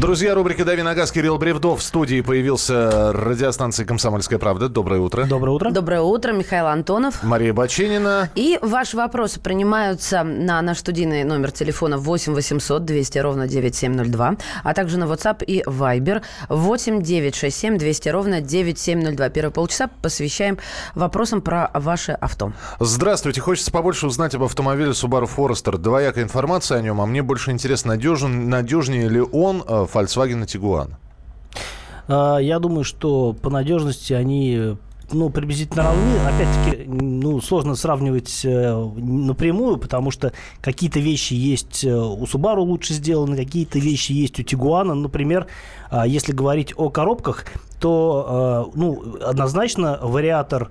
Друзья, рубрика «Дави на газ» Кирилл Бревдов в студии появился радиостанции «Комсомольская правда». Доброе утро. Доброе утро. Доброе утро, Михаил Антонов. Мария Баченина. И ваши вопросы принимаются на наш студийный номер телефона 8 800 200 ровно 9702, а также на WhatsApp и Viber 8 967 200 ровно 9702. Первые полчаса посвящаем вопросам про ваше авто. Здравствуйте. Хочется побольше узнать об автомобиле Subaru Forester. Двоякая информация о нем, а мне больше интересно, надежен, надежнее ли он э, Volkswagen Tiguan? А, Я думаю, что по надежности они ну, приблизительно равны. Опять-таки, ну, сложно сравнивать э, напрямую, потому что какие-то вещи есть э, у Subaru лучше сделаны, какие-то вещи есть у Tiguan. Например, а, если говорить о коробках, то, э, ну, однозначно вариатор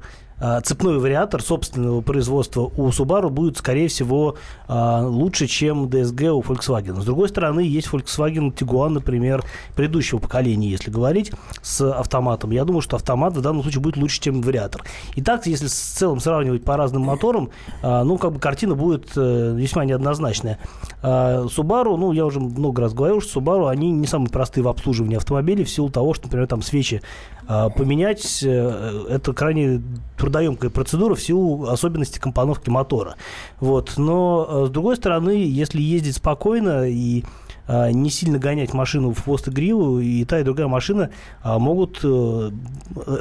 цепной вариатор собственного производства у Subaru будет, скорее всего, а, лучше, чем DSG у Volkswagen. С другой стороны, есть Volkswagen Tiguan, например, предыдущего поколения, если говорить, с автоматом. Я думаю, что автомат в данном случае будет лучше, чем вариатор. Итак, если в целом сравнивать по разным моторам, а, ну, как бы картина будет э, весьма неоднозначная. Subaru, ну, я уже много раз говорил, что Subaru, они не самые простые в обслуживании автомобилей в силу того, что, например, там свечи поменять, э, это крайне трудоемкая процедура в силу особенностей компоновки мотора. Вот. Но, э, с другой стороны, если ездить спокойно и э, не сильно гонять машину в хвост и гриву, и та, и другая машина могут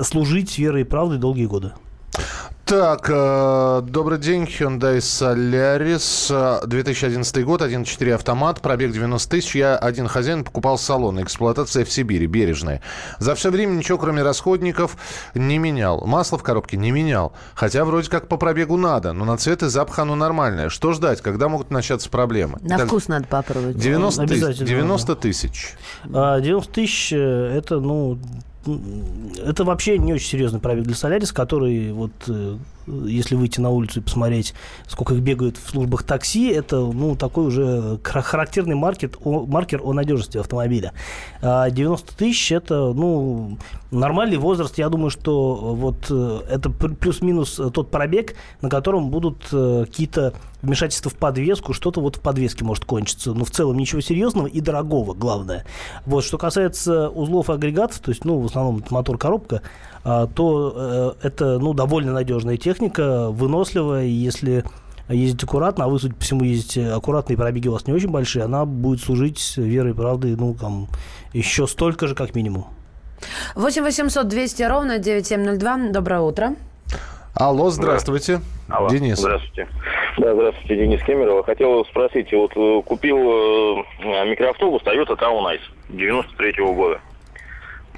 служить верой и правдой долгие годы. Так, э, добрый день, Hyundai Solaris, 2011 год, 1.4 автомат, пробег 90 тысяч. Я один хозяин покупал салон, эксплуатация в Сибири, бережная. За все время ничего, кроме расходников, не менял. Масло в коробке не менял. Хотя вроде как по пробегу надо, но на цвет и запах оно нормальное. Что ждать, когда могут начаться проблемы? На Итак, вкус надо попробовать. 90 тысяч. Обязательно, 90 тысяч. 90 тысяч э, это, ну, это вообще не очень серьезный пробег для Солярис, который вот э, если выйти на улицу и посмотреть, сколько их бегают в службах такси, это ну, такой уже характерный маркет, о, маркер о надежности автомобиля. 90 а тысяч – это ну, нормальный возраст. Я думаю, что вот э, это плюс-минус тот пробег, на котором будут э, какие-то вмешательства в подвеску, что-то вот в подвеске может кончиться. Но в целом ничего серьезного и дорогого, главное. Вот, что касается узлов и агрегатов, то есть, ну, в основном мотор-коробка, а, то э, это ну, довольно надежная техника, выносливая, и если ездить аккуратно, а вы, судя по всему, ездите аккуратно, и пробеги у вас не очень большие, она будет служить верой и правдой, ну, там, еще столько же, как минимум. 8 800 200 ровно 9702. Доброе утро. Алло, здравствуйте. Алло, Денис. Здравствуйте. Да, здравствуйте, Денис Кемерова. Хотел спросить, вот э, купил э, микроавтобус Toyota Town Ice 93 -го года.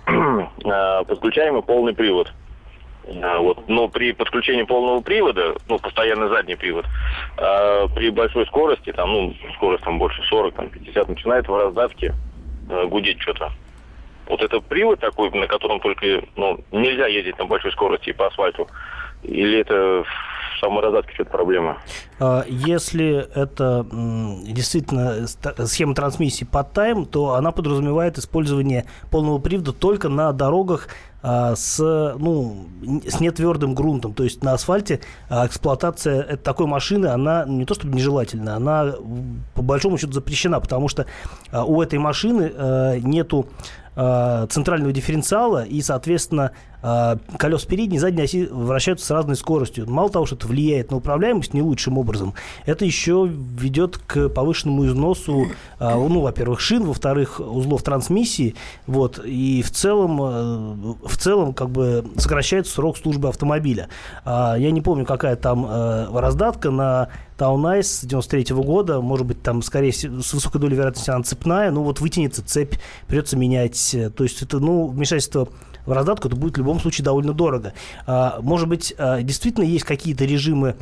Э, подключаемый полный привод. Э, вот, но при подключении полного привода, ну, постоянный задний привод, э, при большой скорости, там, ну, скорость там больше 40, там, 50, начинает в раздатке э, гудеть что-то. Вот это привод такой, на котором только, ну, нельзя ездить на большой скорости по асфальту. Или это в самой раздатке что-то проблема? А, если это действительно схема трансмиссии под тайм, то она подразумевает использование полного привода только на дорогах а, с, ну, с нетвердым грунтом. То есть на асфальте а, эксплуатация такой машины, она не то чтобы нежелательна, она по большому счету запрещена, потому что у этой машины нету центрального дифференциала и, соответственно, а, колес передней и задней оси вращаются с разной скоростью. Мало того, что это влияет на управляемость не лучшим образом, это еще ведет к повышенному износу, а, ну, во-первых, шин, во-вторых, узлов трансмиссии, вот, и в целом, э, в целом, как бы сокращается срок службы автомобиля. А, я не помню, какая там э, раздатка на Town Ace с 93 -го года, может быть, там, скорее с высокой долей вероятности она цепная, ну, вот вытянется цепь, придется менять, то есть это, ну, вмешательство в раздатку, это будет в любом случае довольно дорого. А, может быть, а, действительно есть какие-то режимы,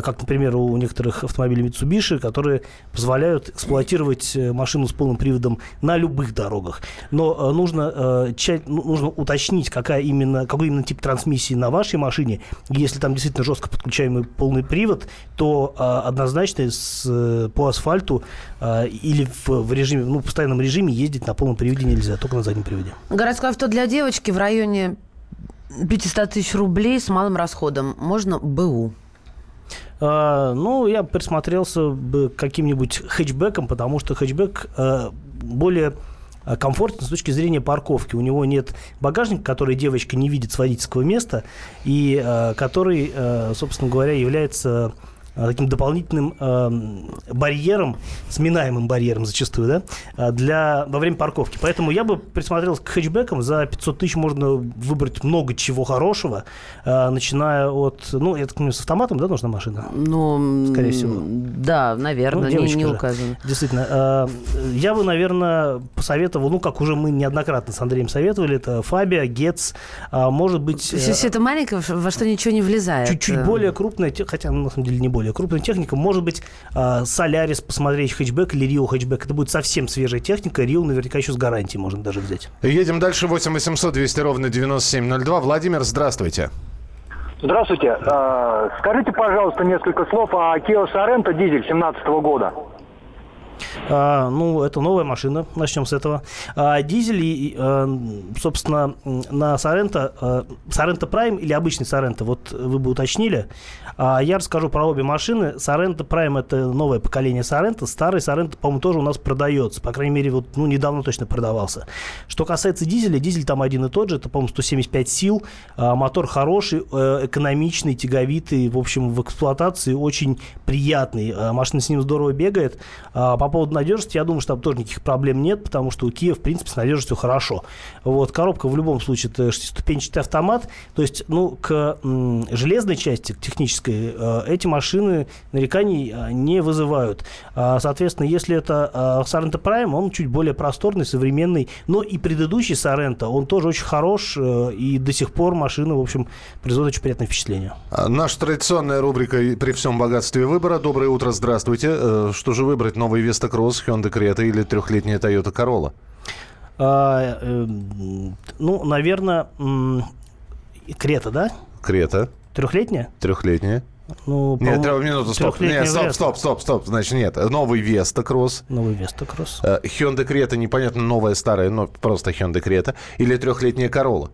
как, например, у некоторых автомобилей Mitsubishi, которые позволяют эксплуатировать э, машину с полным приводом на любых дорогах. Но нужно, ну, нужно уточнить, какая именно, какой именно тип трансмиссии на вашей машине. Если там действительно жестко подключаемый полный привод, то однозначно с, э, по асфальту или в, в режиме, ну, постоянном режиме ездить на полном приводе нельзя, только на заднем приводе. Городское авто для девочки в районе 500 тысяч рублей с малым расходом. Можно БУ? А, ну, я присмотрелся к каким-нибудь хэтчбекам, потому что хэтчбек а, более э, комфортен с точки зрения парковки. У него нет багажника, который девочка не видит с водительского места, и э, который, э, собственно говоря, является Э, таким дополнительным э, барьером, сминаемым барьером зачастую, да, э, для, во время парковки. Поэтому я бы присмотрелся к хэтчбекам. За 500 тысяч можно выбрать много чего хорошего, э, начиная от, ну, я так понимаю, с автоматом, да, нужна машина? Ну, скорее всего. Да, наверное, ну, не, не указано. Действительно. Э, я бы, наверное, посоветовал, ну, как уже мы неоднократно с Андреем советовали, это Фабия, Гетц, э, может быть... Э, Все это маленькое, во что ничего не влезает. Чуть-чуть более крупное, хотя, на самом деле, не более более крупная техника. Может быть, Солярис посмотреть хэтчбэк или Рио хэтчбэк. Это будет совсем свежая техника. Рио наверняка еще с гарантией можно даже взять. Едем дальше. 8 800 200 ровно 9702. Владимир, здравствуйте. Здравствуйте. Скажите, пожалуйста, несколько слов о Kia Sorento дизель 2017 года. А, ну, это новая машина, начнем с этого. А, дизель, а, собственно, на Соренто, а, Соренто Prime или обычный Соренто, вот вы бы уточнили. А, я расскажу про обе машины. Соренто Prime это новое поколение Соренто, старый Соренто, по-моему, тоже у нас продается, по крайней мере, вот, ну, недавно точно продавался. Что касается дизеля, дизель там один и тот же, это, по-моему, 175 сил, а, мотор хороший, э, экономичный, тяговитый, в общем, в эксплуатации очень приятный. А, машина с ним здорово бегает. А, по поводу надежности, я думаю, что там тоже никаких проблем нет, потому что у Kia, в принципе, с надежностью хорошо. Вот, коробка в любом случае это шестиступенчатый автомат, то есть, ну, к м, железной части, к технической, э, эти машины нареканий э, не вызывают. А, соответственно, если это э, Sorento Prime, он чуть более просторный, современный, но и предыдущий Sorento, он тоже очень хорош, э, и до сих пор машина, в общем, производит очень приятное впечатление. А, наша традиционная рубрика «При всем богатстве выбора». Доброе утро, здравствуйте. Э, что же выбрать, новый Vesta Cross, Hyundai Creta или трехлетняя Toyota Corolla? А, э, ну, наверное, Крета, да? Крета. Трехлетняя? Трехлетняя. Ну, нет, трех минуту, стоп. Нет, стоп, стоп, стоп, стоп. Значит, нет. Новый Веста Кросс. Новый Веста Кросс. Hyundai Крета, непонятно, новая, старая, но просто Hyundai Крета. Или трехлетняя Corolla.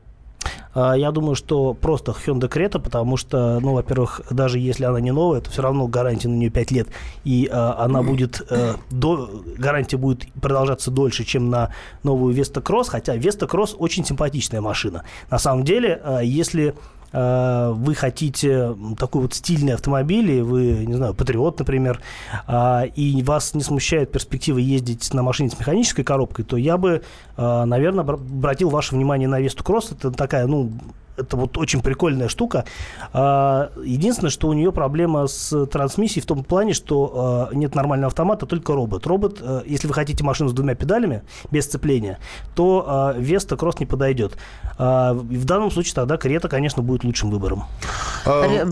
А, я думаю, что просто Hyundai Creta, потому что, ну, во-первых, даже если она не новая, то все равно гарантия на нее 5 лет, и а, она будет, а, до, гарантия будет продолжаться дольше, чем на новую Vesta Cross, хотя Vesta Cross очень симпатичная машина. На самом деле, а, если Э, вы хотите такой вот стильный автомобиль, и вы, не знаю, патриот, например, а, и вас не смущает перспектива ездить на машине с механической коробкой, то я бы, э, наверное, обратил ваше внимание на Весту Кросс. Это такая, ну, это вот очень прикольная штука. А, единственное, что у нее проблема с трансмиссией в том плане, что а, нет нормального автомата, только робот. Робот, э, если вы хотите машину с двумя педалями, без сцепления, то Веста Кросс не подойдет. А, в данном случае тогда Крета, конечно, будет лучшим выбором. Э,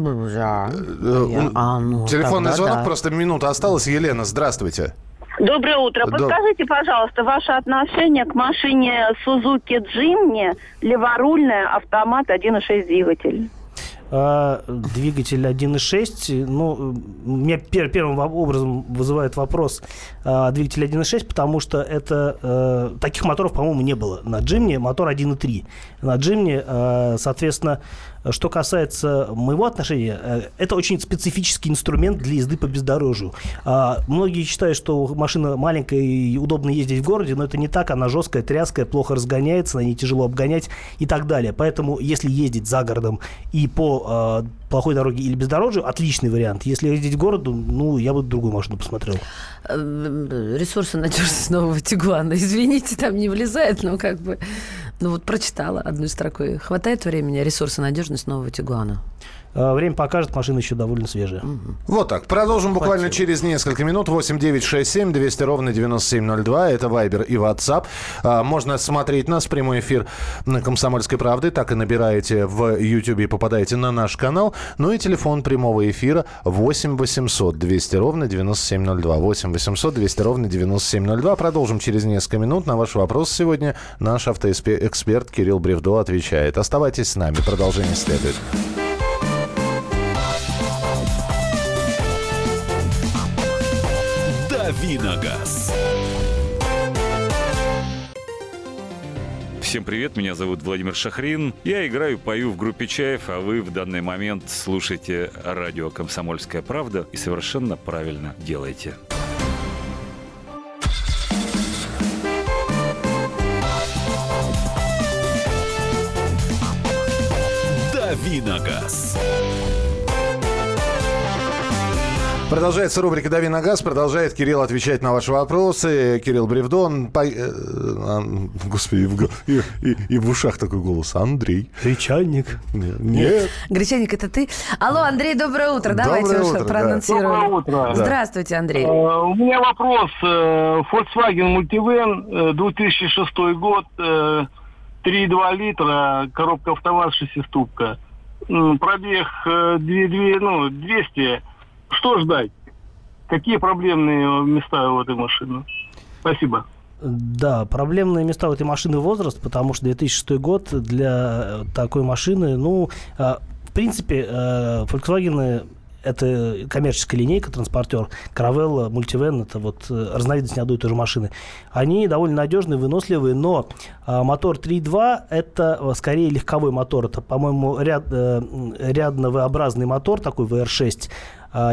ну, телефонный звонок, просто минута осталась. Елена, здравствуйте. Доброе утро. Подскажите, пожалуйста, ваше отношение к машине Suzuki Jimny, леворульная, автомат 1.6 двигатель? А, двигатель 1.6, ну, меня пер, первым образом вызывает вопрос а, двигатель 1.6, потому что это а, таких моторов, по-моему, не было на Джимне, мотор 1.3. На Джимне, а, соответственно, что касается моего отношения, э, это очень специфический инструмент для езды по бездорожью. А, многие считают, что машина маленькая и удобно ездить в городе, но это не так. Она жесткая, тряская, плохо разгоняется, на ней тяжело обгонять и так далее. Поэтому, если ездить за городом и по а, плохой дороге или бездорожью, отличный вариант. Если ездить в городу, ну, я бы другую машину посмотрел. Э, ресурсы надежность нового Тигуана. Извините, там не влезает, но как бы... Ну вот прочитала одной строкой. Хватает времени, ресурсы надежность нового Тигуана? Э, время покажет, машина еще довольно свежая. Вот так. Продолжим Хватило. буквально через несколько минут. 8 9 6 7 200 ровно 9702. Это Вайбер и WhatsApp. А, можно смотреть нас. Прямой эфир на «Комсомольской правды». Так и набираете в YouTube и попадаете на наш канал. Ну и телефон прямого эфира 8 800 200 ровно 9702. 8 800 200 ровно 9702. Продолжим через несколько минут. На ваш вопрос сегодня наш автоэксперт Кирилл Бревдо отвечает. Оставайтесь с нами. Продолжение следует. И на газ. Всем привет, меня зовут Владимир Шахрин. Я играю, пою в группе «Чаев», а вы в данный момент слушаете радио «Комсомольская правда» и совершенно правильно делаете. Дави на газ. Продолжается рубрика «Дави на газ». Продолжает Кирилл отвечать на ваши вопросы. Кирилл Бревдон. По... Э, господи, и в, и, и, и в ушах такой голос. Андрей. Гречанник. Нет. Нет. Гречанник, это ты? Алло, Андрей, доброе утро. Давайте Доброе уж утро, да. проанонсируем. Доброе утро. Здравствуйте, Андрей. Э, У меня вопрос. Э, Volkswagen Multivan, э, 2006 год, э, 3,2 литра, коробка автомат, шестиступка. Пробег э, две- две- ну, 200. Что ждать? Какие проблемные места у этой машины? Спасибо. Да, проблемные места у этой машины возраст, потому что 2006 год для э, такой машины, ну, э, в принципе, э, Volkswagen это коммерческая линейка, транспортер, Caravella, Multivan, это вот э, разновидность одной и той же машины. Они довольно надежные, выносливые, но э, мотор 3.2 это э, скорее легковой мотор. Это, по-моему, ряд, э, рядно мотор, такой VR6, э,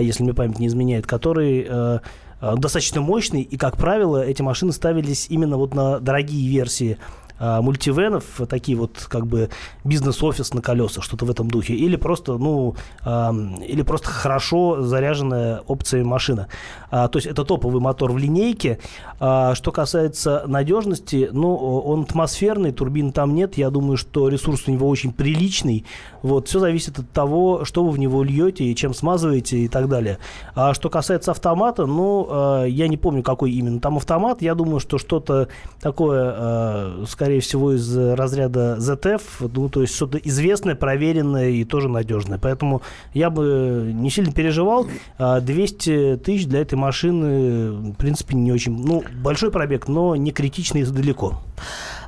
если мне память не изменяет, который э, э, достаточно мощный, и, как правило, эти машины ставились именно вот на дорогие версии. а, мультивенов, такие вот как бы бизнес-офис на колесах, что-то в этом духе, или просто, ну, или просто хорошо заряженная опциями машина. А, то есть это топовый мотор в линейке. А, что касается надежности, ну, он атмосферный, турбин там нет, я думаю, что ресурс у него очень приличный. Вот, все зависит от того, что вы в него льете и чем смазываете и так далее. А что касается автомата, ну, я не помню, какой именно там автомат. Я думаю, что что-то такое, э, скорее всего, из разряда ZF, ну, то есть что-то известное, проверенное и тоже надежное. Поэтому я бы не сильно переживал. А 200 тысяч для этой машины, в принципе, не очень... Ну, большой пробег, но не критичный далеко.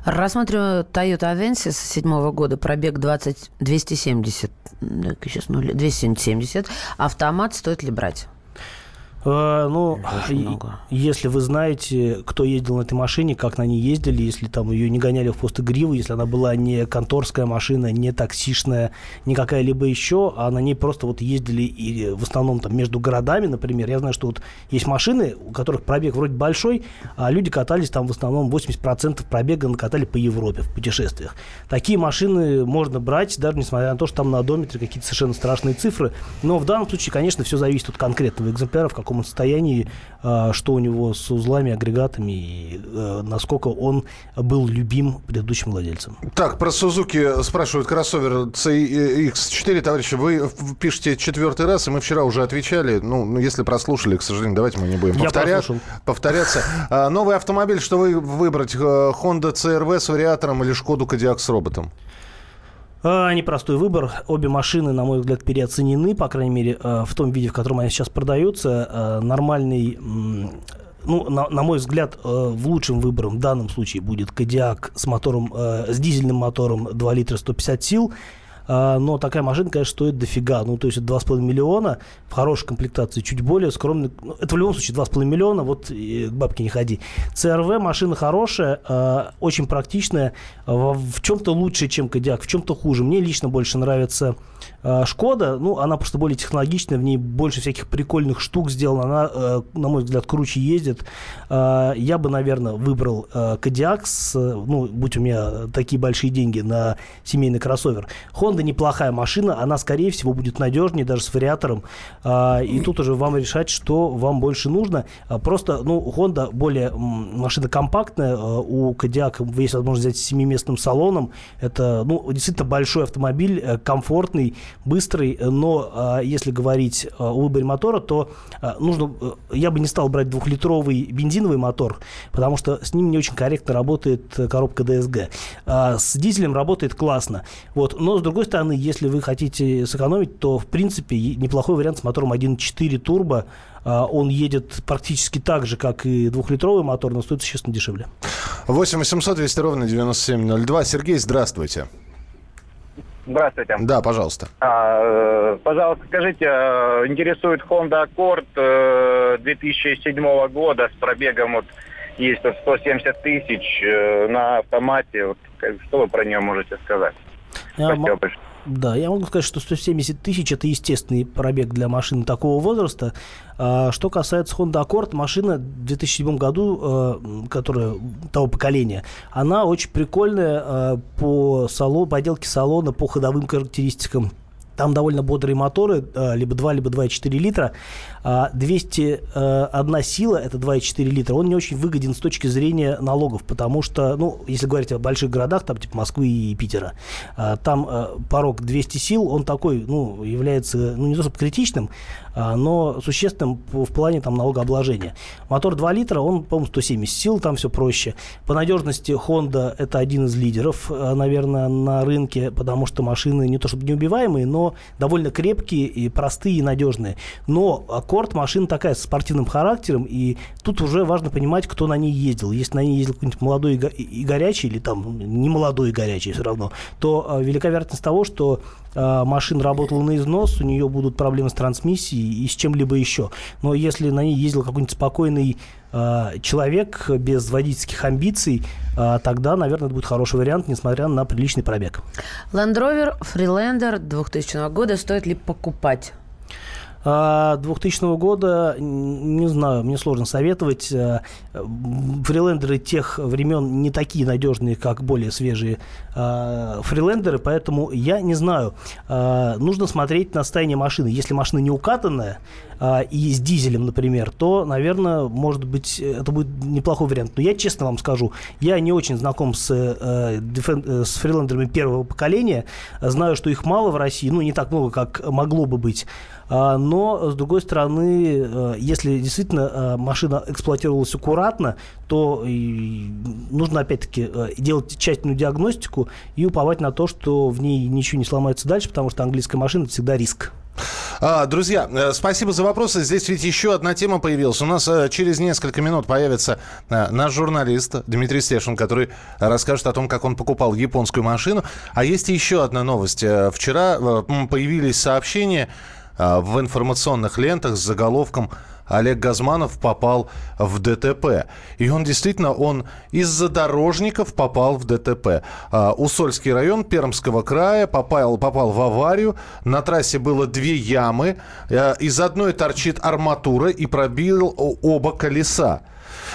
Рассматриваю Toyota Avensis седьмого года, пробег 20, 270, так, сейчас нули, 270. Автомат стоит ли брать? Э, ну, если вы знаете, кто ездил на этой машине, как на ней ездили, если там ее не гоняли в хвост гривы, если она была не конторская машина, не таксишная, не какая-либо еще, а на ней просто вот ездили и в основном там между городами, например. Я знаю, что вот есть машины, у которых пробег вроде большой, а люди катались там в основном 80% пробега накатали по Европе в путешествиях. Такие машины можно брать, даже несмотря на то, что там на одометре какие-то совершенно страшные цифры. Но в данном случае, конечно, все зависит от конкретного экземпляра, в каком он состоянии, а, что у него с узлами, агрегатами, и э, насколько он был любим предыдущим владельцем. Так, про Сузуки спрашивают кроссовер CX4, товарищи, вы пишете четвертый раз, и мы вчера уже отвечали. Ну, ну, если прослушали, к сожалению, давайте мы не будем Я повторять, прослушал. повторяться. А, новый автомобиль, что вы выбрать? э, Honda CRV с вариатором или Шкоду Кодиак с роботом? А, Непростой выбор. Обе машины, на мой взгляд, переоценены, по крайней мере, э, в том виде, в котором они сейчас продаются. Э, Нормальный, ну, на, на мой взгляд, э, в лучшем выбором в данном случае будет Кодиак с мотором, э, с дизельным мотором 2 литра 150 сил. А, Но такая машина, конечно, стоит дофига. Ну, то есть это 2,5 миллиона в хорошей комплектации, чуть более скромный. ну, это в любом случае 2,5 миллиона, вот к бабке не ходи. CRV машина хорошая, э, очень практичная, в, в чем-то лучше, чем Кодиак, в чем-то хуже. Мне лично больше нравится Шкода, ну, она просто более технологичная, в ней больше всяких прикольных штук сделано, она, на мой взгляд, круче ездит. Я бы, наверное, выбрал Кодиак, ну, будь у меня такие большие деньги на семейный кроссовер. Honda неплохая машина, она, скорее всего, будет надежнее, даже с вариатором. А, и тут уже вам решать, что вам больше нужно. А, Просто, ну, Honda более машина компактная, а, у Кодиак есть возможность взять с семиместным салоном. Это, ну, действительно большой автомобиль, э, комфортный, быстрый, но если говорить о выборе мотора, то нужно, э, я бы не стал брать двухлитровый бензиновый мотор, потому что с ним не очень корректно работает э, коробка. А, С дизелем работает классно. Вот. Но, с другой стороны, если вы хотите сэкономить, то, в принципе, неплохой вариант с мотором 1.4 турбо. А, Он едет практически так же, как и двухлитровый мотор, но стоит существенно дешевле. 8 800 200 ровно 9702. Сергей, здравствуйте. Здравствуйте. Да, пожалуйста. А, э, пожалуйста, скажите, э, интересует Honda Accord э, 2007 года с пробегом вот есть вот 170 тысяч э, на автомате. Вот, что вы про нее можете сказать? Спасибо большое. Да, я могу сказать, что 170 тысяч это естественный пробег для машины такого возраста. А, что касается Honda Accord, машина в 2007 году, а, которая того поколения, она очень прикольная а, по салону, по отделке салона, по ходовым характеристикам. Там довольно бодрые моторы, либо 2, либо 2,4 литра. 201 сила, это 2,4 литра, он не очень выгоден с точки зрения налогов, потому что, ну, если говорить о больших городах, там типа Москвы и Питера, а, там а, порог 200 сил, он такой, ну, является, ну, не то чтобы критичным, а, но существенным в плане там налогообложения. Мотор 2 литра, он, по-моему, 170 сил, там все проще. По надежности Honda это один из лидеров, наверное, на рынке, потому что машины не то чтобы неубиваемые, но довольно крепкие и простые и надежные. Но Аккорд машина такая с спортивным характером, и тут уже важно понимать, кто на ней ездил. Если на ней ездил какой-нибудь молодой и горячий, или там не молодой и горячий все равно, то э, велика вероятность того, что э, машина работала на износ, у нее будут проблемы с трансмиссией и с чем-либо еще. Но если на ней ездил какой-нибудь спокойный э, человек без водительских амбиций, тогда, наверное, это будет хороший вариант, несмотря на приличный пробег. Land Rover Freelander 2000 года стоит ли покупать? 2000 а, года, не знаю, мне сложно советовать. Э, фрилендеры тех времен не такие надежные, как более свежие э, фрилендеры, поэтому я не знаю. Э, нужно смотреть на состояние машины. Если машина не укатанная и с дизелем, например, то, наверное, может быть, это будет неплохой вариант. Но я честно вам скажу, я не очень знаком с, с фрилендерами первого поколения. Знаю, что их мало в России, ну, не так много, как могло бы быть. А, но, с другой стороны, э, если действительно э, машина эксплуатировалась аккуратно, то нужно, опять-таки, э, делать тщательную диагностику и уповать на то, что в ней ничего не сломается дальше, потому что английская машина – это всегда риск. А, друзья, спасибо за вопросы. Здесь ведь еще одна тема появилась. У нас через несколько минут появится наш журналист Дмитрий Стешин, который расскажет о том, как он покупал японскую машину. А есть еще одна новость. Вчера появились сообщения в информационных лентах с заголовком Олег Газманов попал в ДТП. И он действительно, он из-за дорожников попал в ДТП. А, Усольский район Пермского края попал, попал в аварию. На трассе было две ямы. А, из одной торчит арматура и пробил оба колеса.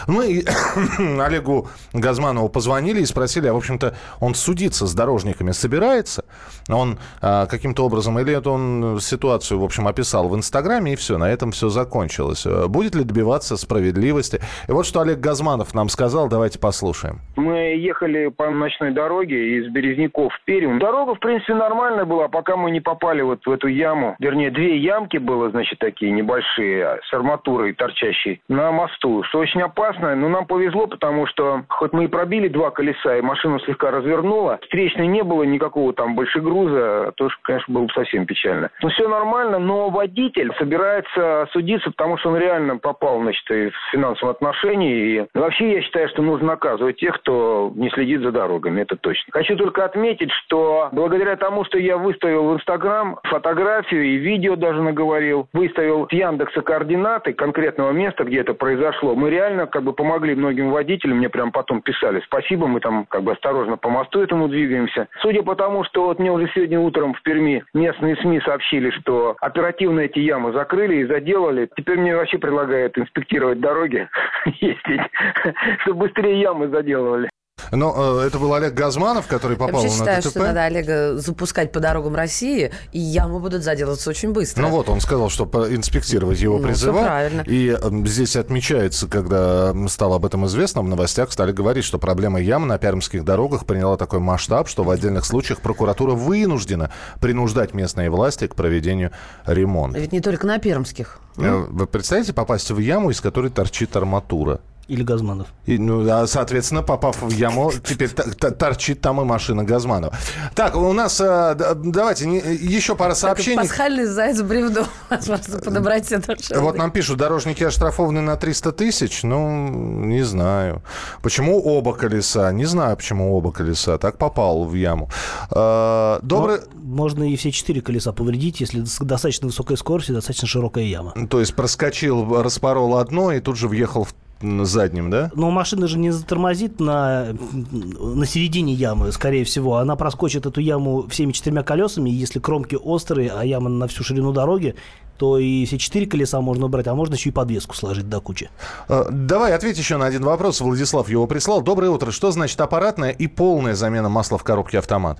Мы Олегу Газманову позвонили и спросили, а, в общем-то, он судиться с дорожниками собирается? Он а, каким-то образом, или это он ситуацию, в общем, описал в Инстаграме, и все, на этом все закончилось. Будет ли добиваться справедливости? И вот что Олег Газманов нам сказал, давайте послушаем. Мы ехали по ночной дороге из Березняков в Пермь. Дорога, в принципе, нормальная была, пока мы не попали вот в эту яму. Вернее, две ямки было, значит, такие небольшие, с арматурой торчащей на мосту, что очень опасно опасная, но нам повезло, потому что хоть мы и пробили два колеса, и машину слегка развернуло, встречной не было никакого там большегруза, то, конечно, было бы совсем печально. Но все нормально, но водитель собирается судиться, потому что он реально попал, значит, в финансовом отношении. И вообще я считаю, что нужно наказывать тех, кто не следит за дорогами, это точно. Хочу только отметить, что благодаря тому, что я выставил в Инстаграм фотографию и видео даже наговорил, выставил с Яндекса координаты конкретного места, где это произошло, мы реально как бы помогли многим водителям, мне прям потом писали, спасибо, мы там как бы осторожно по мосту этому двигаемся. Судя по тому, что вот мне уже сегодня утром в Перми местные СМИ сообщили, что оперативно эти ямы закрыли и заделали, теперь мне вообще предлагают инспектировать дороги, ездить, чтобы быстрее ямы заделывали. Но э, это был Олег Газманов, который попал Я на считаю, ДТП. что надо Олега запускать по дорогам России, и ямы будут заделаться очень быстро. Ну вот, он сказал, что инспектировать его ну, правильно. И э, здесь отмечается, когда стало об этом известно, в новостях стали говорить, что проблема ям на пермских дорогах приняла такой масштаб, что в отдельных случаях прокуратура вынуждена принуждать местные власти к проведению ремонта. Ведь не только на пермских. Э, вы представляете попасть в яму, из которой торчит арматура? Или Газманов. И, ну, а, соответственно, попав в яму, теперь торчит там и машина Газманова. Так, у нас, а, давайте, еще пара сообщений. Так, пасхальный заяц бревно. Возможно, по доброте душевной. Вот нам пишут, дорожники оштрафованы на 300 тысяч. Ну, не знаю. Почему оба колеса? Не знаю, почему оба колеса. Так попал в яму. А, добрый... Можно и все четыре колеса повредить, если достаточно высокая скорость и достаточно широкая яма. То есть проскочил, распорол одно и тут же въехал в задним, да? Но машина же не затормозит на, на середине ямы, скорее всего. Она проскочит эту яму всеми четырьмя колесами, и если кромки острые, а яма на всю ширину дороги, то и все четыре колеса можно убрать, а можно еще и подвеску сложить до кучи. Э, давай ответь еще на один вопрос. Владислав его прислал. Доброе утро. Что значит аппаратная и полная замена масла в коробке автомат?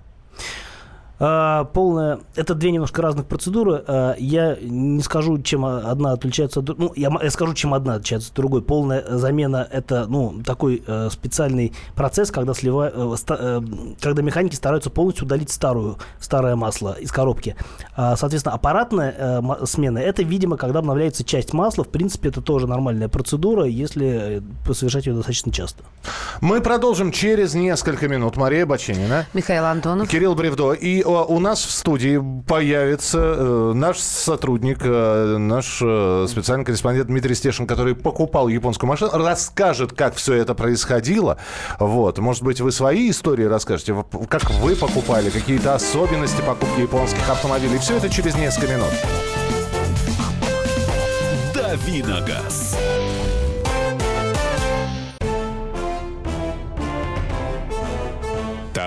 А, полная... Это две немножко разных процедуры. А, я не скажу, чем одна отличается от другой. Ну, я, я скажу, чем одна отличается от другой. Полная замена – это ну, такой э, специальный процесс, когда, слива... э, ста... э, когда механики стараются полностью удалить старую, старое масло из коробки. А, соответственно, аппаратная э, смена – это, видимо, когда обновляется часть масла. В принципе, это тоже нормальная процедура, если совершать ее достаточно часто. Мы продолжим через несколько минут. Мария Баченина. Михаил Антонов. Кирилл Бревдо. И у нас в студии появится э, наш сотрудник, э, наш э, специальный корреспондент Дмитрий Стешин, который покупал японскую машину, расскажет, как все это происходило. Вот. Может быть, вы свои истории расскажете, как вы покупали, какие-то особенности покупки японских автомобилей. Все это через несколько минут. Давиногаз.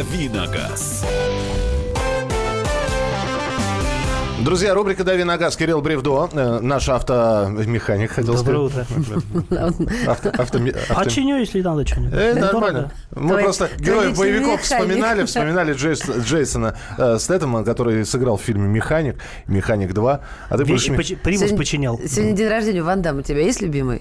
Давиногаз. Друзья, рубрика «Дави на газ». Кирилл Бревдо, э, наш автомеханик, хотел Доброе сказать. утро. А чиню, если надо что-нибудь. Э, нормально. Мы Твой- просто героев боевиков механик. вспоминали, вспоминали Джейс- Джейсона э, Стэттема, который сыграл в фильме «Механик», «Механик 2». А ты будешь... Вещи Примус Сегодня- починял. Сегодня день рождения Ван. У тебя есть любимый?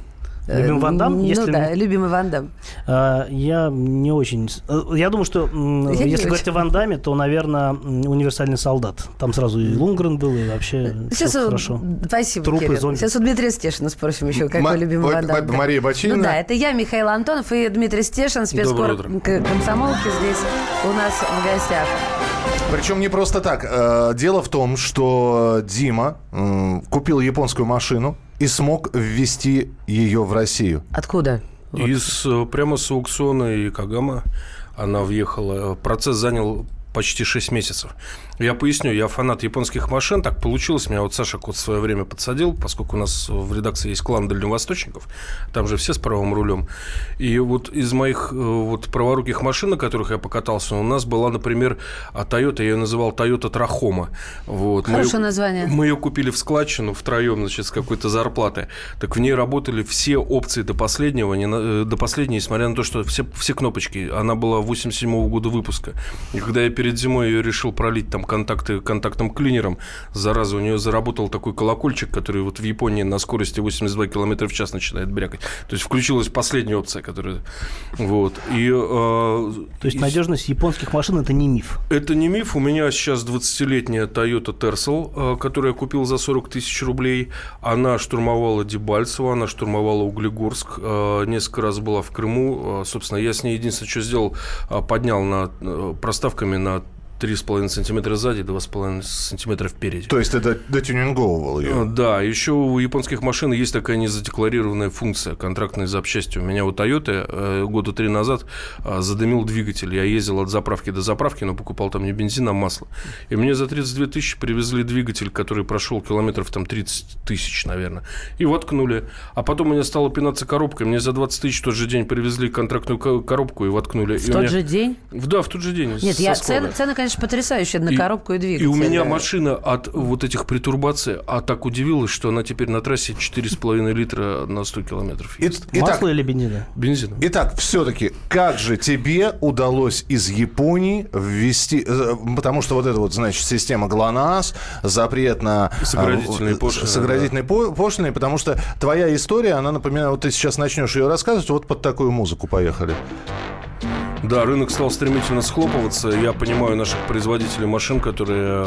Любимый Ван Дам? Ну Если- да, любимый Ван Дам. А, Я не очень... э, Я думаю, что Я если очень. говорить о Ван Даме, то, наверное, универсальный солдат. Там сразу и Лунгрен был, и вообще Сейчас всё у- хорошо. Спасибо, Трупы, Кирилл. зомби. Сейчас у Дмитрия Стешина спросим еще, какой Ма- любимый Ван Дам. Ма- Мария Бачинина. Ну да, это я, Михаил Антонов и Дмитрий Стешин, спецкор комсомолки здесь у нас в гостях. Причем не просто так. Э, Дело в том, что Дима купил японскую машину и смог ввести ее в Россию. Откуда? Из, э, прямо с аукциона и Кагама она въехала. Процесс занял почти 6 месяцев. Я поясню, я фанат японских машин, так получилось, меня вот Саша Кот в свое время подсадил, поскольку у нас в редакции есть клан дальневосточников, там же все с правым рулем. И вот из моих э, вот праворуких машин, на которых я покатался, у нас была, например, а Toyota, я ее называл Toyota Trahoma. Вот. Мы Хорошее её- название. Мы ее купили в складчину втроем, значит, с какой-то зарплаты. Так в ней работали все опции до последнего, не на- э, до последней, несмотря на то, что все, все кнопочки. Она была 87 года выпуска. И когда я перед зимой ее решил пролить там контакты контактным клинером, зараза, у нее заработал такой колокольчик, который вот в Японии на скорости 82 км в час начинает брякать. То есть включилась последняя опция, которая... Вот. И, э, То есть и- надежность японских машин это не миф. это не миф. У меня сейчас 20-летняя Toyota Tercel, э, которую я купил за 40 тысяч рублей. Она штурмовала Дебальцево, она штурмовала Углегорск. э, Несколько раз была в Крыму. Э, Собственно, я с ней единственное, что сделал, поднял на, проставками на 3,5 сантиметра сзади, 2,5 сантиметра впереди. То есть это дотюнинговывал ее. Да, еще у японских машин есть такая незадекларированная функция контрактной запчасти. У меня у Toyota э, года три назад э, задымил двигатель. Я ездил от заправки до заправки, но покупал там не бензин, а масло. И мне за 32 тысячи привезли двигатель, который прошел километров там 30 тысяч, наверное. И воткнули. А потом у меня стала пинаться коробка. Мне за 20 тысяч в тот же день привезли контрактную ко- коробку и воткнули. В И тот меня- же день? В- Да, в тот же день. Нет, я, цены, цены, конечно, потрясающие на И- коробку и двигатель. И у меня Да. машина от вот этих притурбаций, а так удивилась, что она теперь на трассе 4,5 литра на 100 километров И- ездит. Итак, Масло или бензина? Бензином. Итак, все-таки, как же тебе удалось из Японии ввести, э, потому что вот эта вот, значит, система ГЛОНАСС, запрет на... И э, пошлины, Заградительные по- пошлины, потому что твоя история, она напоминает, вот ты сейчас начнешь ее рассказывать, вот под такую музыку поехали. Да, рынок стал стремительно схлопываться. Я понимаю наших производителей машин, которые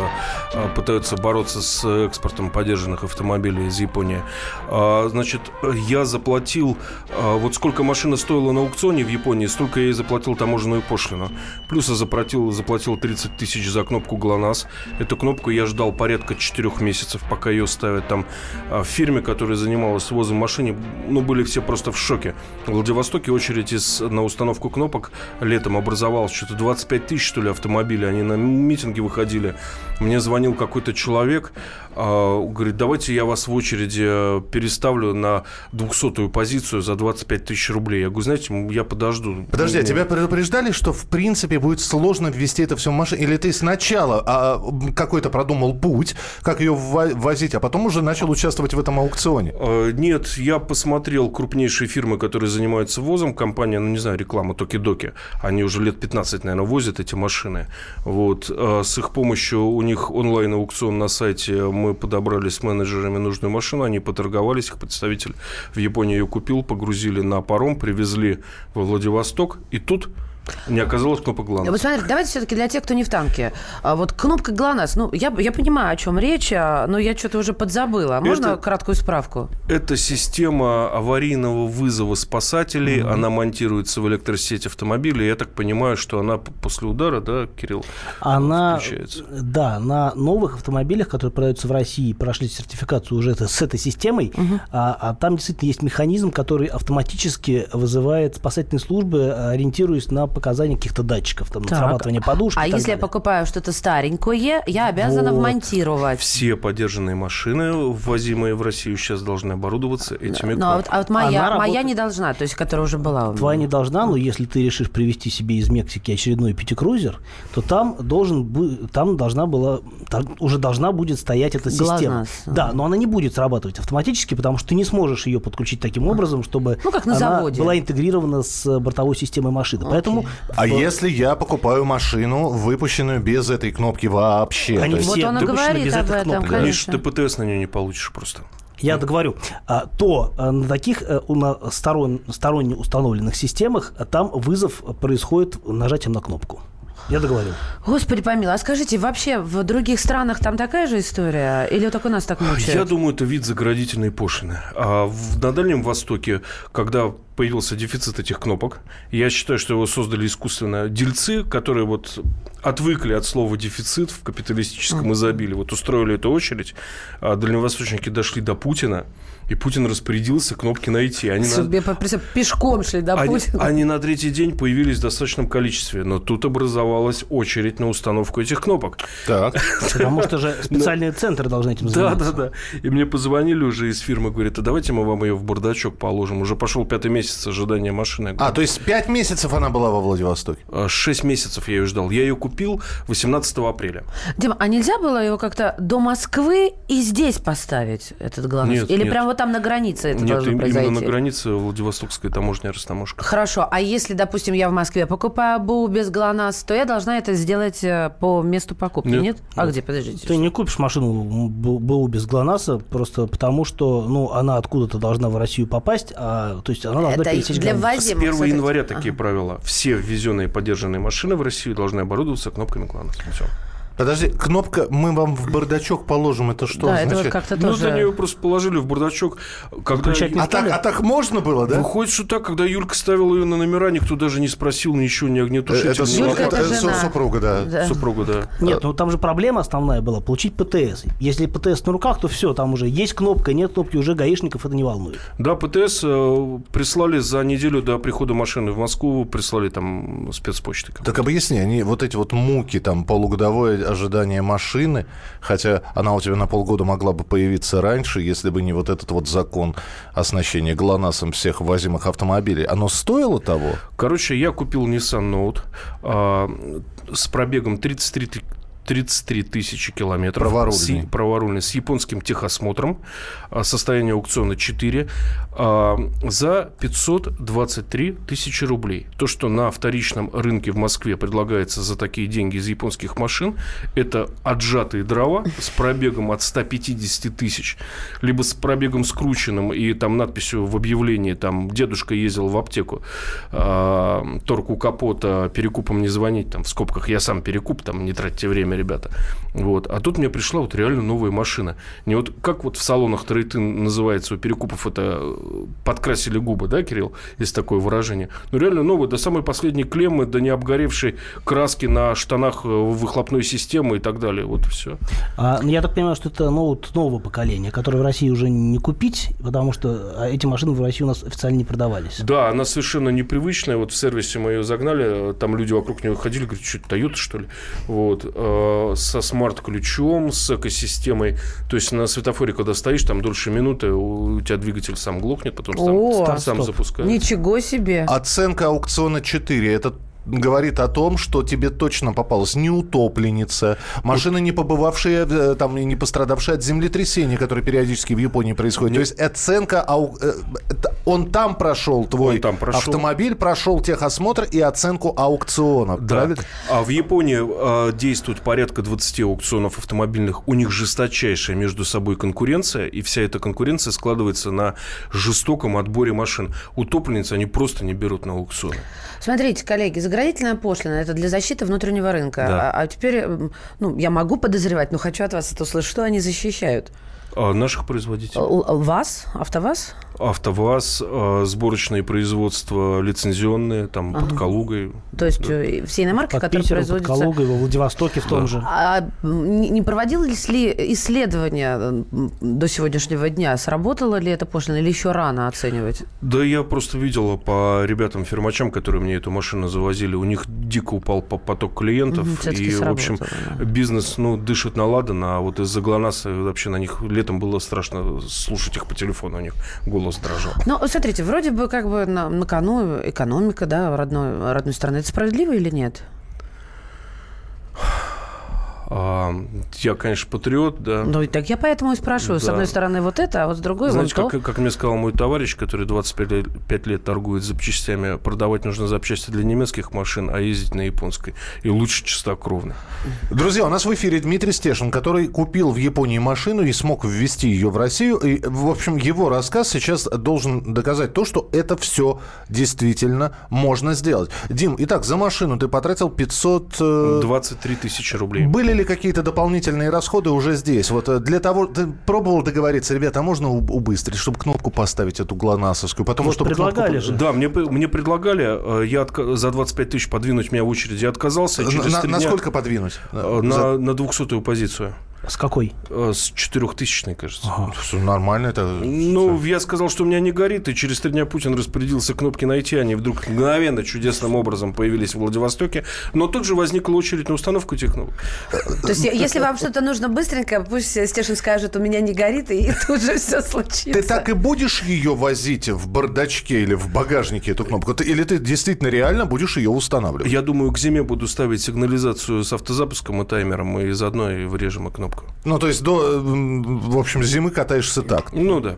а, пытаются бороться с экспортом поддержанных автомобилей из Японии. А, значит, я заплатил... А, вот сколько машина стоила на аукционе в Японии, столько я и заплатил таможенную пошлину. Плюс я заплатил, заплатил 30 тысяч за кнопку ГЛОНАСС. Эту кнопку я ждал порядка 4 месяцев, пока ее ставят там в фирме, которая занималась свозом машины. Ну, были все просто в шоке. В Владивостоке очередь из, на установку кнопок летом образовалось что-то 25 тысяч, что ли, автомобилей. Они на митинги выходили. Мне звонил какой-то человек, э, говорит, давайте я вас в очереди э, переставлю на 200-ю позицию за 25 тысяч рублей. Я говорю, знаете, я подожду. Подожди, а тебя предупреждали, что в принципе будет сложно ввести это все в машину? Или ты сначала а, какой-то продумал путь, как ее ввозить, а потом уже начал участвовать в этом аукционе? Э, нет, я посмотрел крупнейшие фирмы, которые занимаются возом. Компания, ну не знаю, реклама Токи-Доки. Они уже лет 15, наверное, возят эти машины. Вот. А с их помощью у них онлайн-аукцион на сайте. Мы подобрали с менеджерами нужную машину. Они поторговались. Их представитель в Японии ее купил, погрузили на паром, привезли во Владивосток. И тут не оказалось кнопок ГЛОНАСС. Вот смотрите, давайте все-таки для тех, кто не в танке. А вот кнопка ГЛОНАСС, ну, я, я понимаю, о чем речь, а, но я что-то уже подзабыла. Можно это, краткую справку? Это система аварийного вызова спасателей. Mm-hmm. Она монтируется в электросеть автомобиля. Я так понимаю, что она после удара, да, Кирилл, она, включается? Да, на новых автомобилях, которые продаются в России, прошли сертификацию уже с этой системой, mm-hmm. а, а там действительно есть механизм, который автоматически вызывает спасательные службы, ориентируясь на показания каких-то датчиков, там, так. срабатывание подушки. А если далее. я покупаю что-то старенькое, я обязана вот. вмонтировать? Все поддержанные машины, ввозимые в Россию, сейчас должны оборудоваться этими ну, а вот, а вот моя, моя работает... не должна, то есть которая уже была у меня. Твоя не должна, но если ты решишь привезти себе из Мексики очередной пятикрузер, то там должен там должна была там уже должна будет стоять эта система. Да, но она не будет срабатывать автоматически, потому что ты не сможешь ее подключить таким образом, чтобы ну, как на она заводе. была интегрирована с бортовой системой машины. Поэтому а если я покупаю машину, выпущенную без этой кнопки вообще? Они вот он и говорит без об этом, кнопки. конечно. Миш, ты ПТС на нее не получишь просто. Я договорю. А, то а, на таких э, на сторон, сторонне установленных системах а, там вызов происходит нажатием на кнопку. Я договорил. Господи помилуй, а скажите, вообще в других странах там такая же история? Или только нас так мучают? Я думаю, это вид заградительной пошлины. А в, на Дальнем Востоке, когда появился дефицит этих кнопок, я считаю, что его создали искусственно дельцы, которые вот отвыкли от слова дефицит в капиталистическом изобилии. Вот устроили эту очередь, а дальневосточники дошли до Путина, и Путин распорядился кнопки найти. Они Себе на... пешком шли до они, Путина. Они на третий день появились в достаточном количестве, но тут образовалась очередь на установку этих кнопок. Так. Потому что же специальные центры должны этим заниматься. Да, да, да. И мне позвонили уже из фирмы, говорят, а давайте мы вам ее в бардачок положим. Уже пошел пятый месяц ожидания машины. А, то есть пять месяцев она была во Владивостоке? А, шесть месяцев я ее ждал. Я ее купил 18 апреля. Дима, а нельзя было его как-то до Москвы и здесь поставить, этот главный? Нет, Или нет. прям вот там на границе это Нет, должно произойти? именно на границе Владивостокская таможня растаможка. Хорошо, а если, допустим, я в Москве покупаю БУ без ГЛОНАСС, то я должна это сделать э, по месту покупки, нет? нет? А нет. где, подождите? Ты не купишь машину БУ без ГЛОНАССа просто потому, что ну, она откуда-то должна в Россию попасть, а, то есть она должна это пересечь для С 1 января такие ага. правила. Все ввезенные поддержанные машины в Россию должны оборудоваться кнопками ГЛОНАСС. Все. Подожди, кнопка «Мы вам в бардачок положим» это что да, значит? это вот как-то ну, тоже... они ее просто положили в бардачок. Когда... А, так, а так можно было, да? Выходит, что так, когда Юлька ставила ее на номера, никто даже не спросил ничего, ни огнетушителя. Это, Юлька, это, это жена. супруга, да. да. Супруга, да. Нет, ну там же проблема основная была получить ПТС. Если ПТС на руках, то все, там уже есть кнопка, нет кнопки, уже гаишников это не волнует. Да, ПТС э, прислали за неделю до прихода машины в Москву, прислали там спецпочты. Так объясни, они вот эти вот муки, там полугодовое ожидание машины, хотя она у тебя на полгода могла бы появиться раньше, если бы не вот этот вот закон оснащения ГЛОНАССом всех ввозимых автомобилей. Оно стоило того? Короче, я купил Nissan Note а, с пробегом 33 33 тысячи километров. Праворульный. С, праворульный. С японским техосмотром. А, состояние аукциона 4. А, за 523 тысячи рублей. То, что на вторичном рынке в Москве предлагается за такие деньги из японских машин, это отжатые дрова с пробегом от 150 тысяч, либо с пробегом скрученным и там надписью в объявлении, там, дедушка ездил в аптеку, э, торг капота, перекупом не звонить, там, в скобках, я сам перекуп, там, не тратьте время, ребята. Вот. А тут мне пришла вот реально новая машина. Не вот как вот в салонах Тройтын называется у перекупов это э, подкрасили губы, да, Кирилл? Есть такое выражение. Ну, реально новая, до самой последней клеммы, до не обгоревшей краски на штанах э, выхлопной системы и так далее. Вот все. А, ну, я так понимаю, что это ноут нового поколения, которое в России уже не купить, потому что а, эти машины в России у нас официально не продавались. Да, она совершенно непривычная. Вот в сервисе мы ее загнали, там люди вокруг нее ходили, говорят, что это Toyota, что ли? Вот. Э, со смарт-ключом, с экосистемой. То есть на светофоре, когда стоишь, там дольше минуты, у тебя двигатель сам глохнет, потом О, сам, сам запускается. Ничего себе. Оценка аукциона 4. Это говорит о том, что тебе точно попалась не утопленница, машина, не побывавшая, э, там, не пострадавшая от землетрясения, которое периодически в Японии происходит. Нет. То есть оценка, э, он там прошел, твой там прошел. автомобиль, прошел техосмотр и оценку аукциона. Да. Правильно? А в Японии э, действует порядка 20 аукционов автомобильных. У них жесточайшая между собой конкуренция, и вся эта конкуренция складывается на жестоком отборе машин. Утопленницы они просто не берут на аукционы. Смотрите, коллеги, заградительная пошлина – это для защиты внутреннего рынка. Да. А, а теперь, ну, я могу подозревать, но хочу от вас это услышать, что они защищают? А, наших производителей. Вас? АвтоВАЗ? АвтоВАЗ, э, сборочные производства лицензионные, там ага. под Калугой. То есть да. Э, все иномарки, под которые Питером, производятся... под Калугой, во Владивостоке в том да. же. А не проводилось ли исследование до сегодняшнего дня? Сработало ли это пошлина или еще рано оценивать? Да я просто видел по ребятам-фермачам, которые мне эту машину завозили, у них дико упал поток клиентов. Угу, и, в общем, да. бизнес ну, дышит на ладан, а вот из-за ГЛОНАССа вообще на них летом было страшно слушать их по телефону, у них голос дрожал. Ну, смотрите, вроде бы как бы на, на кону экономика, да, родной, родной страны. Это справедливо или нет? А, я, конечно, патриот, да. Ну, и так я поэтому и спрашиваю. Да. С одной стороны вот это, а вот с другой Знаете, вот как, как мне сказал мой товарищ, который 25 лет, 5 лет торгует запчастями, продавать нужно запчасти для немецких машин, а ездить на японской. И лучше чистокровно. Друзья, у нас в эфире Дмитрий Стешин, который купил в Японии машину и смог ввести ее в Россию. И, в общем, его рассказ сейчас должен доказать то, что это все действительно можно сделать. Дим, итак, за машину ты потратил 500... 23 тысячи рублей. Были ли ли какие-то дополнительные расходы уже здесь? Вот э, для того, ты пробовал договориться, ребята, а можно убыстрить, чтобы кнопку поставить эту глонасовскую? Потому вот что предлагали кнопку... же. Да, мне, мне предлагали, э, я отка... за 25 тысяч подвинуть меня в очереди отказался. Через на, на сколько подвинуть? Э, на, за... на 200-ю позицию. С какой? Э, с четырехтысячной, кажется. Ага. Нормально это. Ну, я сказал, что у меня не горит, и через три дня Путин распорядился кнопки найти, они вдруг мгновенно, чудесным образом появились в Владивостоке, но тут же возникла очередь на установку этих кнопок. То есть, если вам что-то нужно быстренько, пусть Стешин скажет, у меня не горит, и тут же все случится. Ты так и будешь ее возить в бардачке или в багажнике, эту кнопку? Или ты действительно реально будешь ее устанавливать? Я думаю, к зиме буду ставить сигнализацию с автозапуском и таймером, и заодно и врежем и кнопку кнопку. Ну, то есть, до, в общем, зимы катаешься так. Ну, да.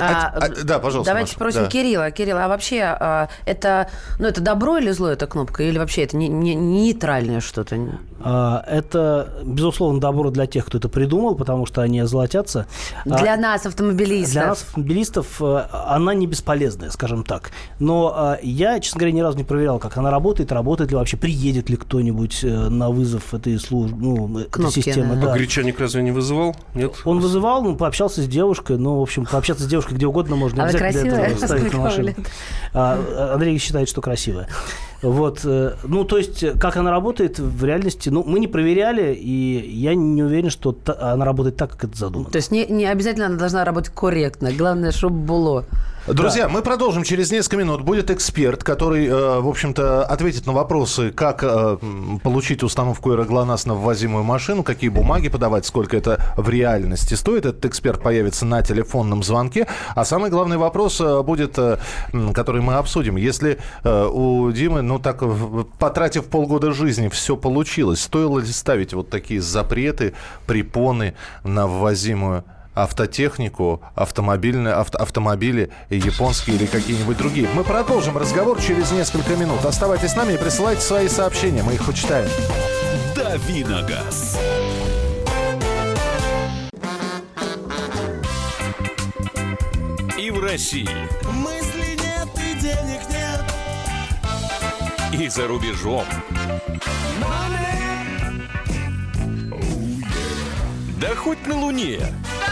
А, а, да, пожалуйста. Давайте Маша. спросим да. Кирилла. Кирилл, а вообще а, это, ну, это добро или зло эта кнопка? Или вообще это не, не, нейтральное что-то? А, это, безусловно, добро для тех, кто это придумал, потому что они озолотятся. Для а, нас, автомобилистов. Для нас, автомобилистов, э, она не бесполезная, скажем так. Но а, я, честно говоря, ни разу не проверял, как она работает, работает ли вообще, приедет ли кто-нибудь э, на вызов этой службы, ну, этой системы. Да. Гречаник разве не вызывал? Нет? Он вызывал, ну, пообщался с девушкой, ну, в общем, пообщаться с девушкой где угодно можно. А обязательно для этого ставить на машину. А, Андрей считает, что красивая. Вот, э, ну, то есть, как она работает в реальности, ну, мы не проверяли, и я не уверен, что та, она работает так, как это задумано. То есть, не, не обязательно она должна работать корректно, главное, чтобы было. Друзья, да. мы продолжим через несколько минут. Будет эксперт, который, э, в общем-то, ответит на вопросы, как э, получить установку аэроглонасс на ввозимую машину, какие бумаги подавать, сколько это в реальности стоит. Этот эксперт появится на телефонном звонке. А самый главный вопрос э, будет, который мы обсудим. Если у Димы, ну так, потратив полгода жизни, все получилось, стоило ли ставить вот такие запреты, препоны на ввозимую автотехнику, автомобильные, авто, автомобили японские или какие-нибудь другие. Мы продолжим разговор через несколько минут. Оставайтесь с нами и присылайте свои сообщения, мы их почитаем. Давиногаз. И в России. Мысли нет и денег нет. И за рубежом. Да хоть на Луне не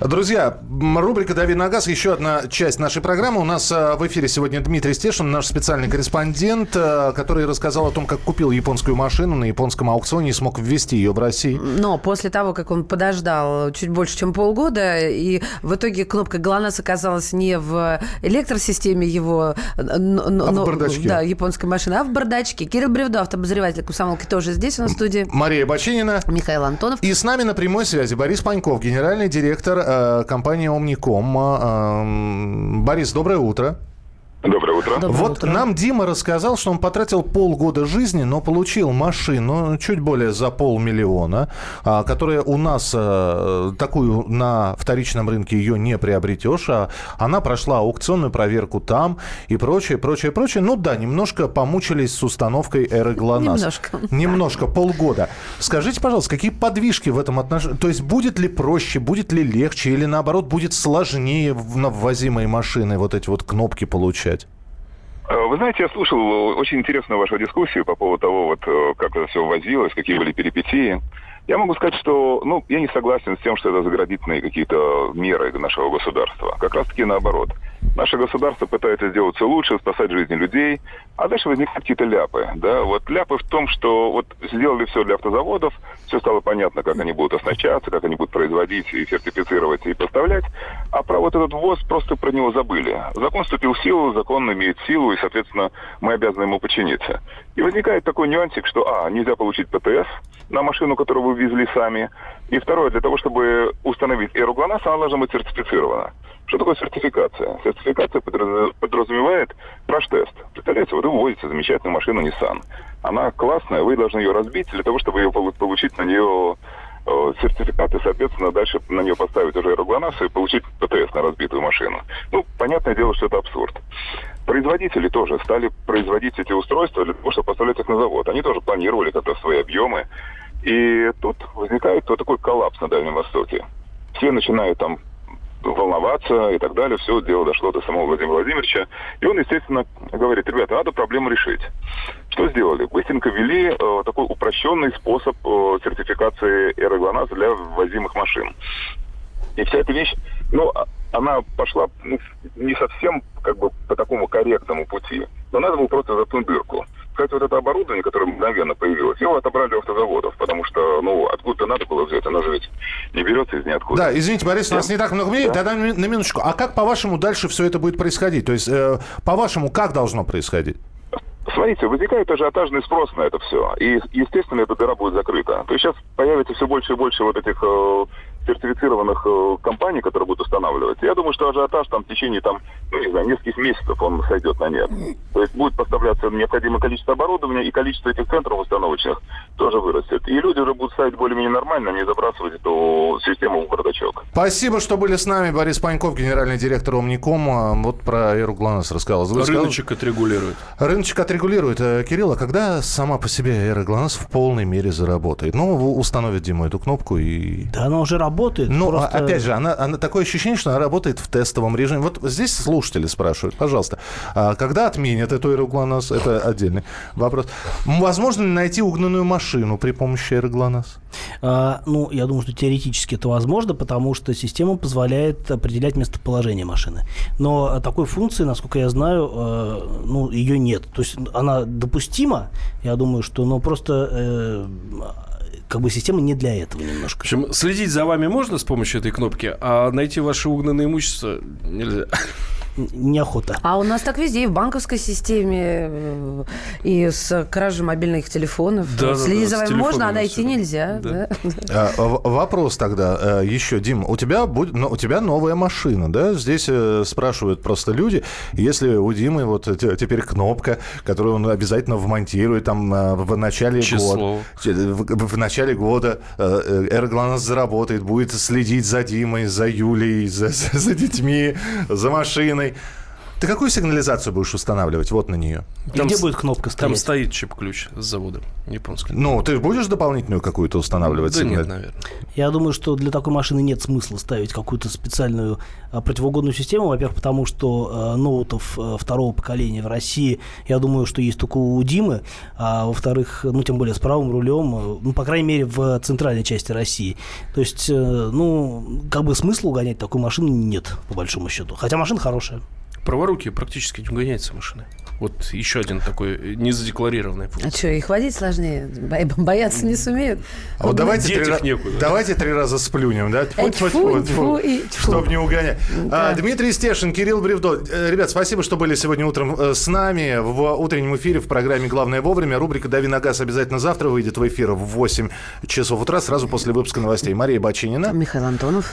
Друзья, рубрика «Дави на газ», еще одна часть нашей программы. У нас э, в эфире сегодня Дмитрий Стешин, наш специальный корреспондент, э, который рассказал о том, как купил японскую машину на японском аукционе и смог ввести ее в Россию. Но после того, как он подождал чуть больше, чем полгода, и в итоге кнопка ГЛОНАСС оказалась не в электросистеме его но, а в бардачке. Да, японской машины, а в бардачке. Кирилл Бревдо, автобозреватель комсомолки, тоже здесь у нас в студии. Мария Бачинина. Михаил Антонов. И с нами на прямой связи Борис Паньков, генеральный директор э, компании Omnicom. Э, Борис, доброе утро. Доброе утро. Доброе вот утро. нам Дима рассказал, что он потратил полгода жизни, но получил машину чуть более за полмиллиона, а, которая у нас а, такую на вторичном рынке ее не приобретешь, а она прошла аукционную проверку там и прочее, прочее, прочее. Ну да, немножко помучились с установкой эры ГЛОНАСС. Немножко. Немножко, полгода. Скажите, пожалуйста, какие подвижки в этом отношении? То есть будет ли проще, будет ли легче или наоборот будет сложнее на ввозимые машины вот эти вот кнопки получать? Э, вы знаете, я слушал очень интересную вашу дискуссию по поводу того, вот, э, как это все возилось, какие были перипетии. Я могу сказать, что ну, я не согласен с тем, что это заградительные какие-то меры нашего государства. Как раз-таки наоборот. Наше государство пытается сделать все лучше, спасать жизни людей, а дальше возникают какие-то ляпы. Да? Вот ляпы в том, что вот сделали все для автозаводов, все стало понятно, как они будут оснащаться, как они будут производить и сертифицировать и поставлять, а про вот этот ввоз просто про него забыли. Закон вступил в силу, закон имеет силу, и, соответственно, мы обязаны ему подчиниться. И возникает такой нюансик, что, а, нельзя получить ПТС, на машину, которую вы везли сами. И второе, для того, чтобы установить эру ГЛОНАСС, она должна быть сертифицирована. Что такое сертификация? Сертификация подразумевает краш-тест. Представляете, вот вы вводите замечательную машину Nissan. Она классная, вы должны ее разбить для того, чтобы ее получить на нее э, сертификат и, соответственно, дальше на нее поставить уже аэроглонасс и получить ПТС на разбитую машину. Ну, понятное дело, что это абсурд. Производители тоже стали производить эти устройства для того, чтобы поставлять их на завод. Они тоже планировали как-то свои объемы. И тут возникает вот такой коллапс на Дальнем Востоке. Все начинают там волноваться и так далее. Все дело дошло до самого Владимира Владимировича. И он, естественно, говорит, ребята, надо проблему решить. Что сделали? Быстренько ввели э, такой упрощенный способ э, сертификации аэроглоназа для ввозимых машин. И вся эта вещь, ну, а, она пошла ну, не совсем как бы по такому корректному пути. Но надо было просто заткнуть дырку. Кстати, вот это оборудование, которое мгновенно появилось, его отобрали у автозаводов, потому что, ну, откуда надо было взять, оно же ведь не берется из ниоткуда. Да, извините, Борис, у нас не так много времени, да? тогда на минуточку. А как, по-вашему, дальше все это будет происходить? То есть, э, по-вашему, как должно происходить? Смотрите, возникает ажиотажный спрос на это все. И, естественно, эта дыра будет закрыта. То есть сейчас появится все больше и больше вот этих э, сертифицированных э, компаний, которые будут устанавливать. Я думаю, что ажиотаж там в течение там, ну не знаю, нескольких месяцев он сойдет на нет. То есть будет поставляться необходимое количество оборудования, и количество этих центров установочных тоже вырастет. И люди уже будут ставить более-менее нормально, не забрасывать эту систему в бардачок. Спасибо, что были с нами. Борис Паньков, генеральный директор Омником. Вот про Эругланас рассказал. Вы Рыночек сказал... отрегулирует. Рыночек отрегулирует э, Кирилл, а когда сама по себе эра ГЛОНАСС в полной мере заработает? Ну, установит Дима эту кнопку и... Да, она уже работает. Ну, просто... опять же, она, она такое ощущение, что она работает в тестовом режиме. Вот здесь слушатели спрашивают, пожалуйста, а когда отменят эту эру ГЛОНАСС? Это отдельный вопрос. Возможно ли найти угнанную машину при помощи эры ГЛОНАСС? А, ну, я думаю, что теоретически это возможно, потому что система позволяет определять местоположение машины. Но такой функции, насколько я знаю, э, ну, ее нет. То есть она допустима, я думаю, что, но просто э, как бы система не для этого немножко. В общем, следить за вами можно с помощью этой кнопки, а найти ваше угнанное имущество нельзя. Неохота. А у нас так везде, и в банковской системе, э, и с кражей мобильных телефонов. Да, Следить да, да, за с вами можно, а найти нельзя. Да. да. А, в- Вопрос тогда э, еще, Дим, у тебя будет, у тебя новая машина, да? Здесь э, спрашивают просто люди, если у Димы вот те- теперь кнопка, которую он обязательно вмонтирует там в начале Число. года, в, в начале года э, э, Эргланас заработает, будет следить за Димой, за Юлей, за, за- за детьми, за машиной. way Ты какую сигнализацию будешь устанавливать вот на нее? И где будет кнопка Там стоять? стоит чип-ключ с завода японский. Ну, ты будешь дополнительную какую-то устанавливать? Да нет, сигнал- наверное. Я думаю, что для такой машины нет смысла ставить какую-то специальную а, противоугонную систему. Во-первых, потому что а, ноутов а, второго поколения в России, я думаю, что есть только у Димы. А во-вторых, ну, тем более с правым рулем, а, ну, по крайней мере, в центральной части России. То есть, э, ну, как бы смысла угонять такую машину нет, по большому счету. Хотя машина хорошая. Праворуки практически не угоняются машины. Вот еще один такой э, незадекларированный А пункт. что, их водить сложнее? Бо- Бояться не сумеют? А вот давайте три, их ра- некуда. давайте три раза сплюнем, да? Эй, тьфу, тьфу и тьфу. Чтоб не угонять. Да. А, Дмитрий Стешин, Кирилл Бревдо. Э, Ребят, спасибо, что были сегодня утром э, с нами в утреннем эфире в программе «Главное вовремя». Рубрика «Дави на газ» обязательно завтра выйдет в эфир в 8 часов утра, сразу после выпуска новостей. Мария Бачинина. Михаил Антонов.